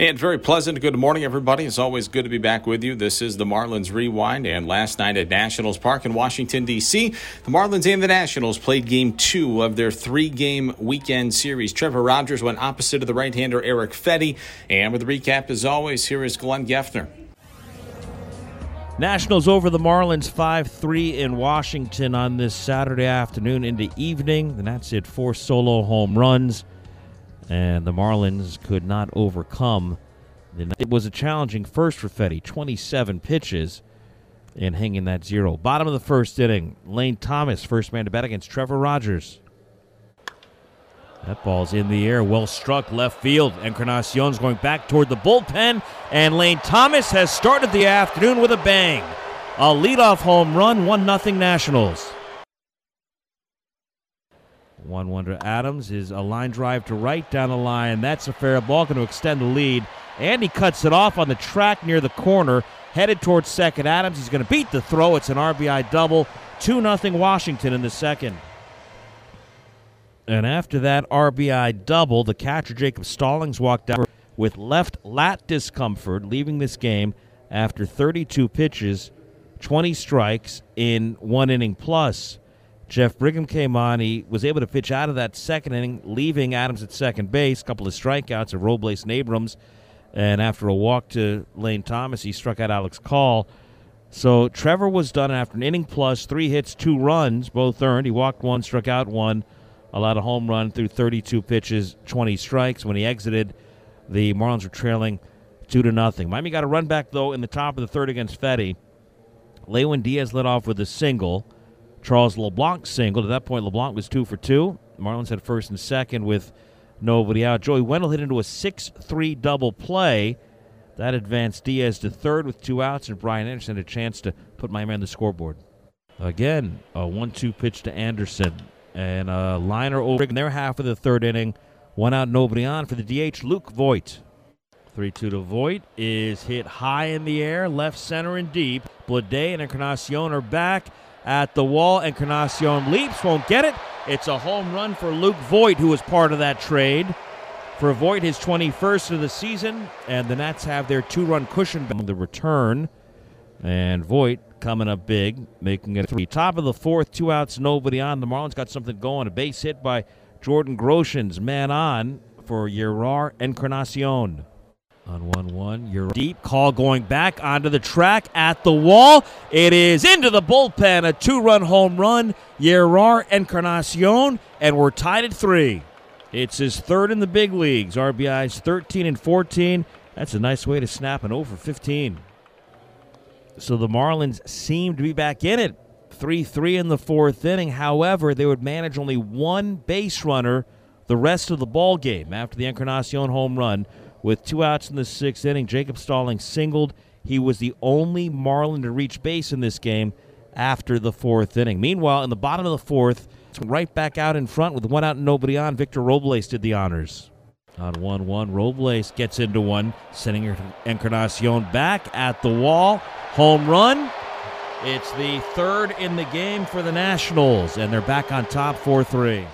And very pleasant. Good morning, everybody. It's always good to be back with you. This is the Marlins Rewind. And last night at Nationals Park in Washington, D.C., the Marlins and the Nationals played game two of their three game weekend series. Trevor Rogers went opposite of the right hander Erick Fedde. And with the recap, as always, here is Glenn Geffner. Nationals over the Marlins 5 3 in Washington on this Saturday afternoon into evening. And that's it. Four solo home runs and the Marlins could not overcome. It was a challenging first for Fedde, 27 pitches and hanging that zero. Bottom of the first inning, Lane Thomas, first man to bat against Trevor Rogers. That ball's in the air, well struck left field. Encarnacion's going back toward the bullpen, and Lane Thomas has started the afternoon with a bang. A leadoff home run, 1 0 Nationals. One wonder Adams is a line drive to right down the line. That's a fair ball, going to extend the lead. And he cuts it off on the track near the corner, headed towards second. Adams, he's going to beat the throw. It's an RBI double. 2 0 Washington in the second. And after that RBI double, the catcher Jacob Stallings walked out with left lat discomfort, leaving this game after 32 pitches, 20 strikes in one inning plus. Jeff Brigham came on. He was able to pitch out of that second inning, leaving Adams at second base. A couple of strikeouts of Robles and Abrams. And after a walk to Lane Thomas, he struck out Alex Call. So Trevor was done after an inning plus, three hits, two runs, both earned. He walked one, struck out one, allowed a home run through 32 pitches, 20 strikes. When he exited, the Marlins were trailing two to nothing. Miami got a run back though in the top of the third against Fedde. Lewin Diaz led off with a single. Charles LeBlanc singled. At that point, LeBlanc was two for two. Marlins had first and second with nobody out. Joey Wendle hit into a 6 3 double play. That advanced Diaz to third with two outs, and Brian Anderson had a chance to put Miami on the scoreboard. Again, a 1 2 pitch to Anderson. And a liner over in their half of the third inning. One out, nobody on for the DH, Luke Voit. 3 2 to Voit is hit high in the air, left center and deep. Bleday and Encarnacion are back at the wall. Encarnacion leaps, won't get it. It's a home run for Luke Voit, who was part of that trade. For Voit, his 21st of the season, and the Nats have their two run cushion on the return. And Voit coming up big, making it three. Top of the fourth, two outs, nobody on. The Marlins got something going. A base hit by Jordan Groshans, man on for Jerar Encarnacion. On 1 1, you're deep. Call going back onto the track at the wall. It is into the bullpen. A two run home run. Jerar Encarnacion, and we're tied at three. It's his third in the big leagues. RBIs 13 and 14. That's a nice way to snap an over 15. So the Marlins seem to be back in it. 3 3 in the fourth inning. However, they would manage only one base runner the rest of the ball game after the Encarnacion home run. With two outs in the sixth inning, Jacob Stallings singled. He was the only Marlin to reach base in this game after the fourth inning. Meanwhile, in the bottom of the fourth, right back out in front with one out and nobody on, Victor Robles did the honors. On 1 1, Robles gets into one, sending Encarnacion back at the wall. Home run. It's the third in the game for the Nationals, and they're back on top 4 3.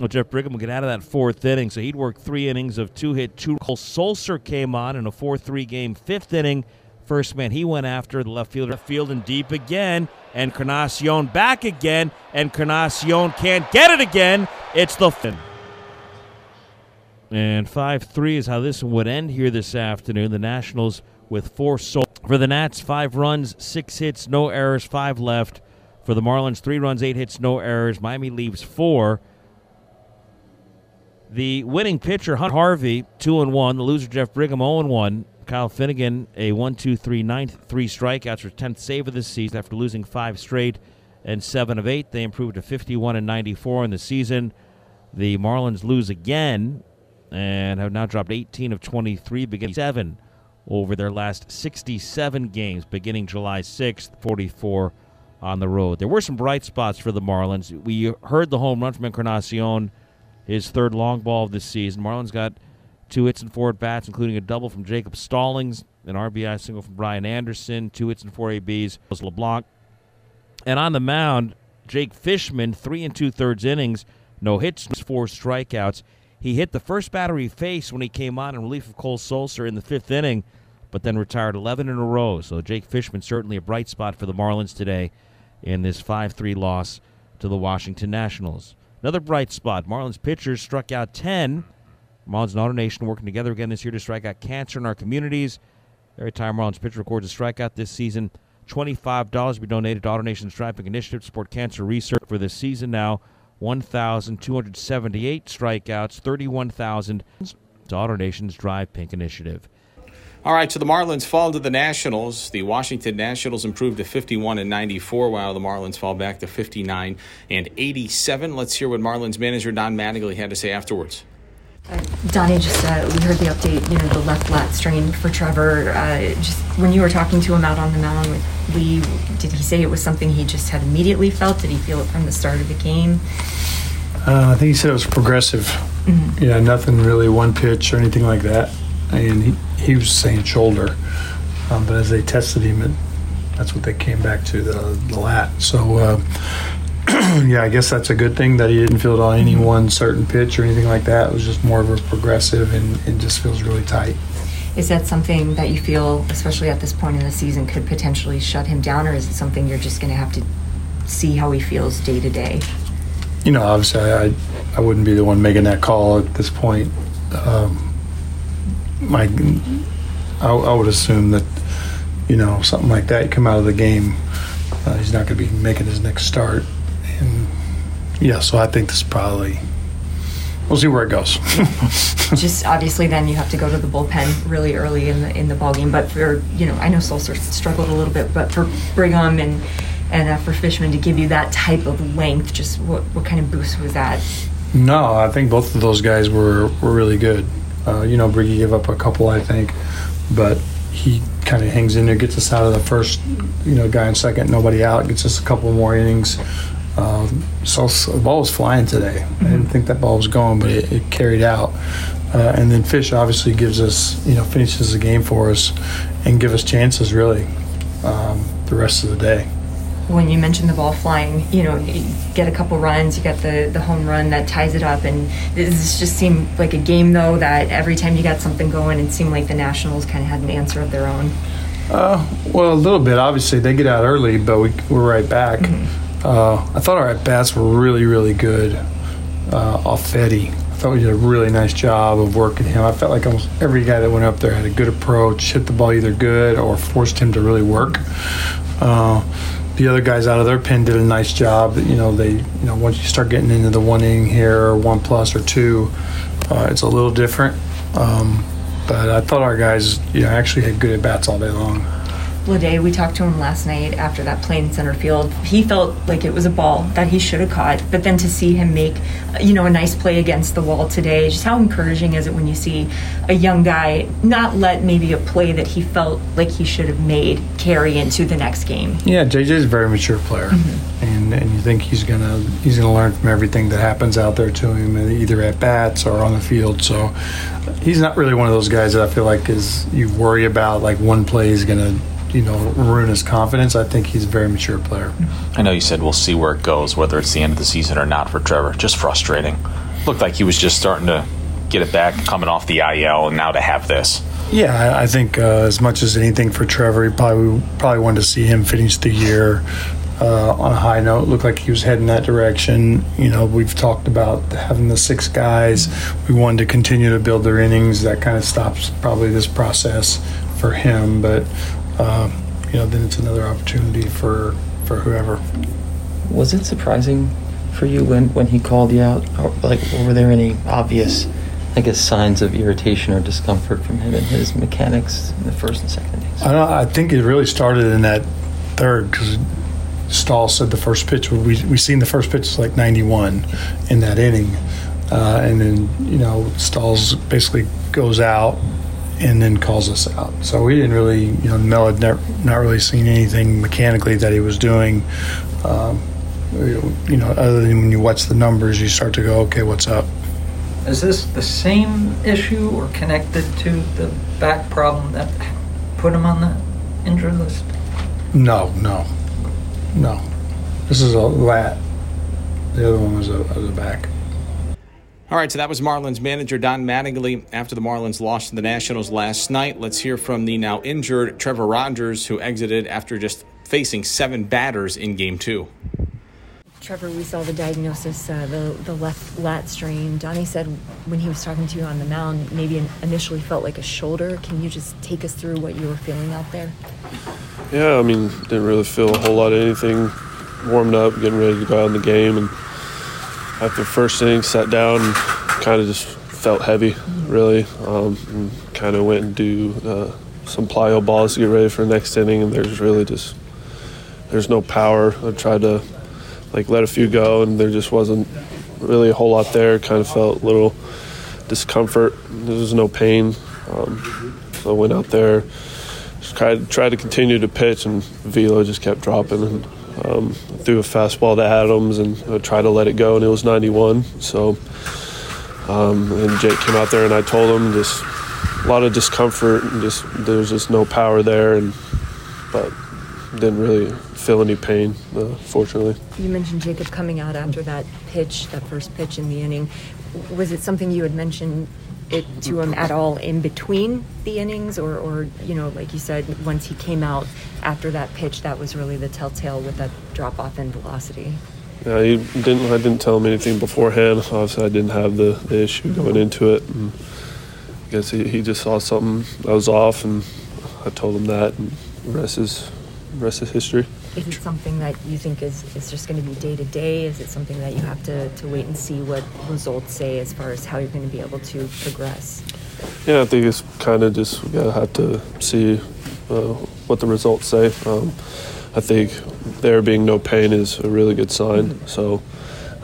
Well, Jeff Brigham will get out of that fourth inning, so he'd work three innings of two hit, two. Cole Sulser came on in a 4 3 game, fifth inning. First man he went after the left fielder, left field and deep again. Encarnacion back again. Encarnacion can't get it again. It's the fin. And 5 3 is how this one would end here this afternoon. The Nationals with four so for the Nats, five runs, six hits, no errors, five left. For the Marlins, three runs, eight hits, no errors. Miami leaves four. The winning pitcher, Hunt Harvey, 2 and 1. The loser, Jeff Brigham, 0 and 1. Kyle Finnegan, a 1 2 3 ninth, three strikeouts for 10th save of the season after losing five straight and 7 of 8. They improved to 51 and 94 in the season. The Marlins lose again and have now dropped 18 of 23, beginning 7 over their last 67 games, beginning July 6th, 44 on the road. There were some bright spots for the Marlins. We heard the home run from Encarnacion his third long ball of the season. Marlins got Two hits and four at bats, including a double from Jacob Stallings, an RBI single from Brian Anderson, two hits and four ABs was LeBlanc. And on the mound, Jake Fishman, three and two thirds innings, no hits, four strikeouts. He hit the first batter he faced when he came on in relief of Cole Sulser in the fifth inning, but then retired 11 in a row. So Jake Fishman certainly a bright spot for the Marlins today in this 5-3 loss to the Washington Nationals. Another bright spot. Marlins pitchers struck out 10. Marlins and AutoNation working together again this year to strike out cancer in our communities. Every time Marlins pitcher records a strikeout this season, $25 will be donated to AutoNation's Drive Pink Initiative to support cancer research for this season now. 1,278 strikeouts, 31,000 to AutoNation's Drive Pink Initiative. All right, so the Marlins fall to the Nationals. The Washington Nationals improved to 51 and 94, while the Marlins fall back to 59 and 87. Let's hear what Marlins manager Don Mattingly had to say afterwards. Uh, Donnie, just uh, we heard the update. You know, the left lat strain for Trevor. Uh, just when you were talking to him out on the mound with Lee, did he say it was something he just had immediately felt? Did he feel it from the start of the game? Uh, I think he said it was progressive. Mm-hmm. Yeah, nothing really one pitch or anything like that. And he, he was saying shoulder, um, but as they tested him, it, that's what they came back to the, the lat. So uh, yeah, I guess that's a good thing that he didn't feel it on any one certain pitch or anything like that. It was just more of a progressive and it just feels really tight. Is that something that you feel, especially at this point in the season, could potentially shut him down, or is it something you're just going to have to see how he feels day to day? You know, obviously, I I wouldn't be the one making that call at this point. Um, my, I, I would assume that you know something like that come out of the game. Uh, he's not going to be making his next start and yeah, so I think this probably we'll see where it goes. Just obviously, then you have to go to the bullpen really early in the in the ball game. But for you know, I know Sulser struggled a little bit, but for Brigham and and uh, for Fishman to give you that type of length, just what what kind of boost was that? No, I think both of those guys were were really good. Uh, you know, Briggy gave up a couple, I think, but he kind of hangs in there, gets us out of the first, you know, guy in second, nobody out, gets us a couple more innings. Um, so the ball was flying today. Mm-hmm. I didn't think that ball was going, but it, it carried out. Uh, and then Fish obviously gives us, you know, finishes the game for us and give us chances really um, the rest of the day. When you mentioned the ball flying, you know, you get a couple runs, you get the, the home run that ties it up, and this just seemed like a game though that every time you got something going, it seemed like the Nationals kind of had an answer of their own. Uh, well, a little bit. Obviously, they get out early, but we, we're right back. Mm-hmm. Uh, I thought our at bats were really, really good uh, off Fedde. I thought we did a really nice job of working him. I felt like almost every guy that went up there had a good approach, hit the ball either good or forced him to really work. Uh, the other guys out of their pen did a nice job. You know, they, you know, once you start getting into the one inning here or one plus or two, uh, it's a little different. Um, but I thought our guys, you know, actually had good at bats all day long. Bleday, we talked to him last night after that play in center field. He felt like it was a ball that he should have caught, but then to see him make, you know, a nice play against the wall today, just how encouraging is it when you see a young guy not let maybe a play that he felt like he should have made carry into the next game? Yeah, JJ is a very mature player, mm-hmm. and and you think he's gonna he's gonna learn from everything that happens out there to him, either at bats or on the field. So he's not really one of those guys that I feel like is you worry about like one play is gonna you know, ruin his confidence. I think he's a very mature player. I know you said we'll see where it goes, whether it's the end of the season or not for Trevor. Just frustrating. Looked like he was just starting to get it back coming off the IL, and now to have this. Yeah, I think uh, as much as anything for Trevor, he probably probably wanted to see him finish the year uh, on a high note. Looked like he was heading that direction. You know, we've talked about having the six guys. We wanted to continue to build their innings. That kind of stops probably this process for him, but um, you know, then it's another opportunity for for whoever. Was it surprising for you when when he called you out? Or, like, were there any obvious, I guess, signs of irritation or discomfort from him and his mechanics in the first and second innings? I, don't. I think it really started in that third because. Stahl said the first pitch we we seen the first pitch like 91 in that inning, uh, and then you know Stahl's basically goes out and then calls us out. So we didn't really, you know, Mel had never, not really seen anything mechanically that he was doing. Um, you know, other than when you watch the numbers, you start to go, okay, what's up? Is this the same issue or connected to the back problem that put him on the injured list? No, no, no. This is a lat. The other one was a, was a back. All right, so that was Marlins manager Don Mattingly after the Marlins lost to the Nationals last night. Let's hear from the now injured Trevor Rogers, who exited after just facing seven batters in game two. Trevor, we saw the diagnosis, uh, the, the left lat strain. Donnie said when he was talking to you on the mound, maybe initially felt like a shoulder. Can you just take us through what you were feeling out there? Yeah, I mean, didn't really feel a whole lot of anything. Warmed up, getting ready to go out in the game, and after first inning, sat down and kind of just felt heavy, really. Um, kind of went and do uh, some plyo balls to get ready for the next inning, and there's really just there's no power. I tried to like let a few go, and there just wasn't really a whole lot there. Kind of felt a little discomfort. There was no pain, um, so I went out there, just tried tried to continue to pitch, and velo just kept dropping. And um, threw a fastball to Adams and I tried to let it go, and it was 91. So, um, and Jake came out there, and I told him just a lot of discomfort, and just there's just no power there, and but didn't really feel any pain, uh, fortunately. You mentioned Jacob coming out after that pitch, that first pitch in the inning. Was it something you had mentioned it to him um, at all in between the innings, or, or you know, like you said, once he came out after that pitch, that was really the telltale with that drop off in velocity. Yeah, he didn't. I didn't tell him anything beforehand. Obviously, I didn't have the, the issue mm-hmm. going into it. And I guess he, he just saw something that was off, and I told him that, and the rest is rest is history. Is it something that you think is, is just going to be day to day? Is it something that you have to, to wait and see what results say as far as how you're going to be able to progress? Yeah, I think it's kind of just we gotta have to see uh, what the results say. Um, I think there being no pain is a really good sign. So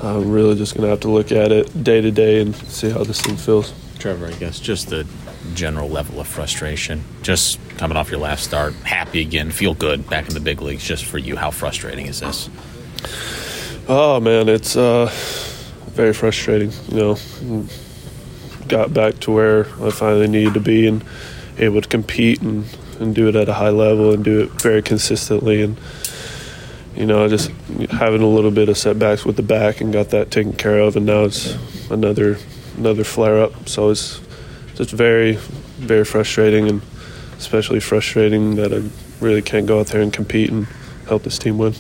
I'm really just gonna have to look at it day to day and see how this thing feels. Trevor, I guess just the general level of frustration, just coming off your last start, happy again, feel good back in the big leagues. Just for you, how frustrating is this? Oh man, it's uh, very frustrating. You know, got back to where I finally needed to be and able to compete and, and do it at a high level and do it very consistently and you know just having a little bit of setbacks with the back and got that taken care of and now it's another another flare up so it's just very very frustrating and especially frustrating that I really can't go out there and compete and help this team win.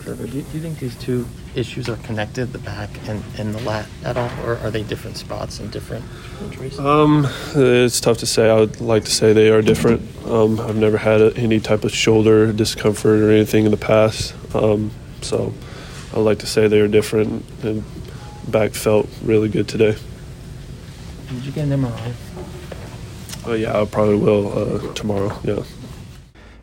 Trevor, do you, do you think these two issues are connected, the back and, and the lat at all, or are they different spots and different injuries? Um, it's tough to say. I would like to say they are different. Um, I've never had any type of shoulder discomfort or anything in the past, um, so I'd like to say they are different. And back felt really good today. Did you get an MRI? Uh, yeah, I probably will uh, tomorrow. Yeah.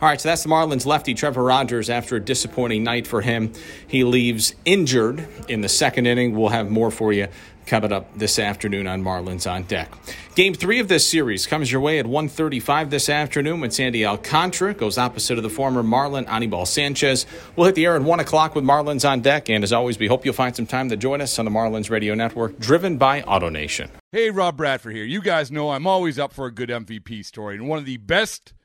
All right, so that's the Marlins lefty Trevor Rogers after a disappointing night for him. He leaves injured in the second inning. We'll have more for you coming up this afternoon on Marlins on Deck. Game three of this series comes your way at 1.35 this afternoon when Sandy Alcantara goes opposite of the former Marlin Anibal Sanchez. We'll hit the air at 1 o'clock with Marlins on Deck, and as always, we hope you'll find some time to join us on the Marlins Radio Network, driven by AutoNation. Hey, Rob Bradford here. You guys know I'm always up for a good MVP story, and one of the best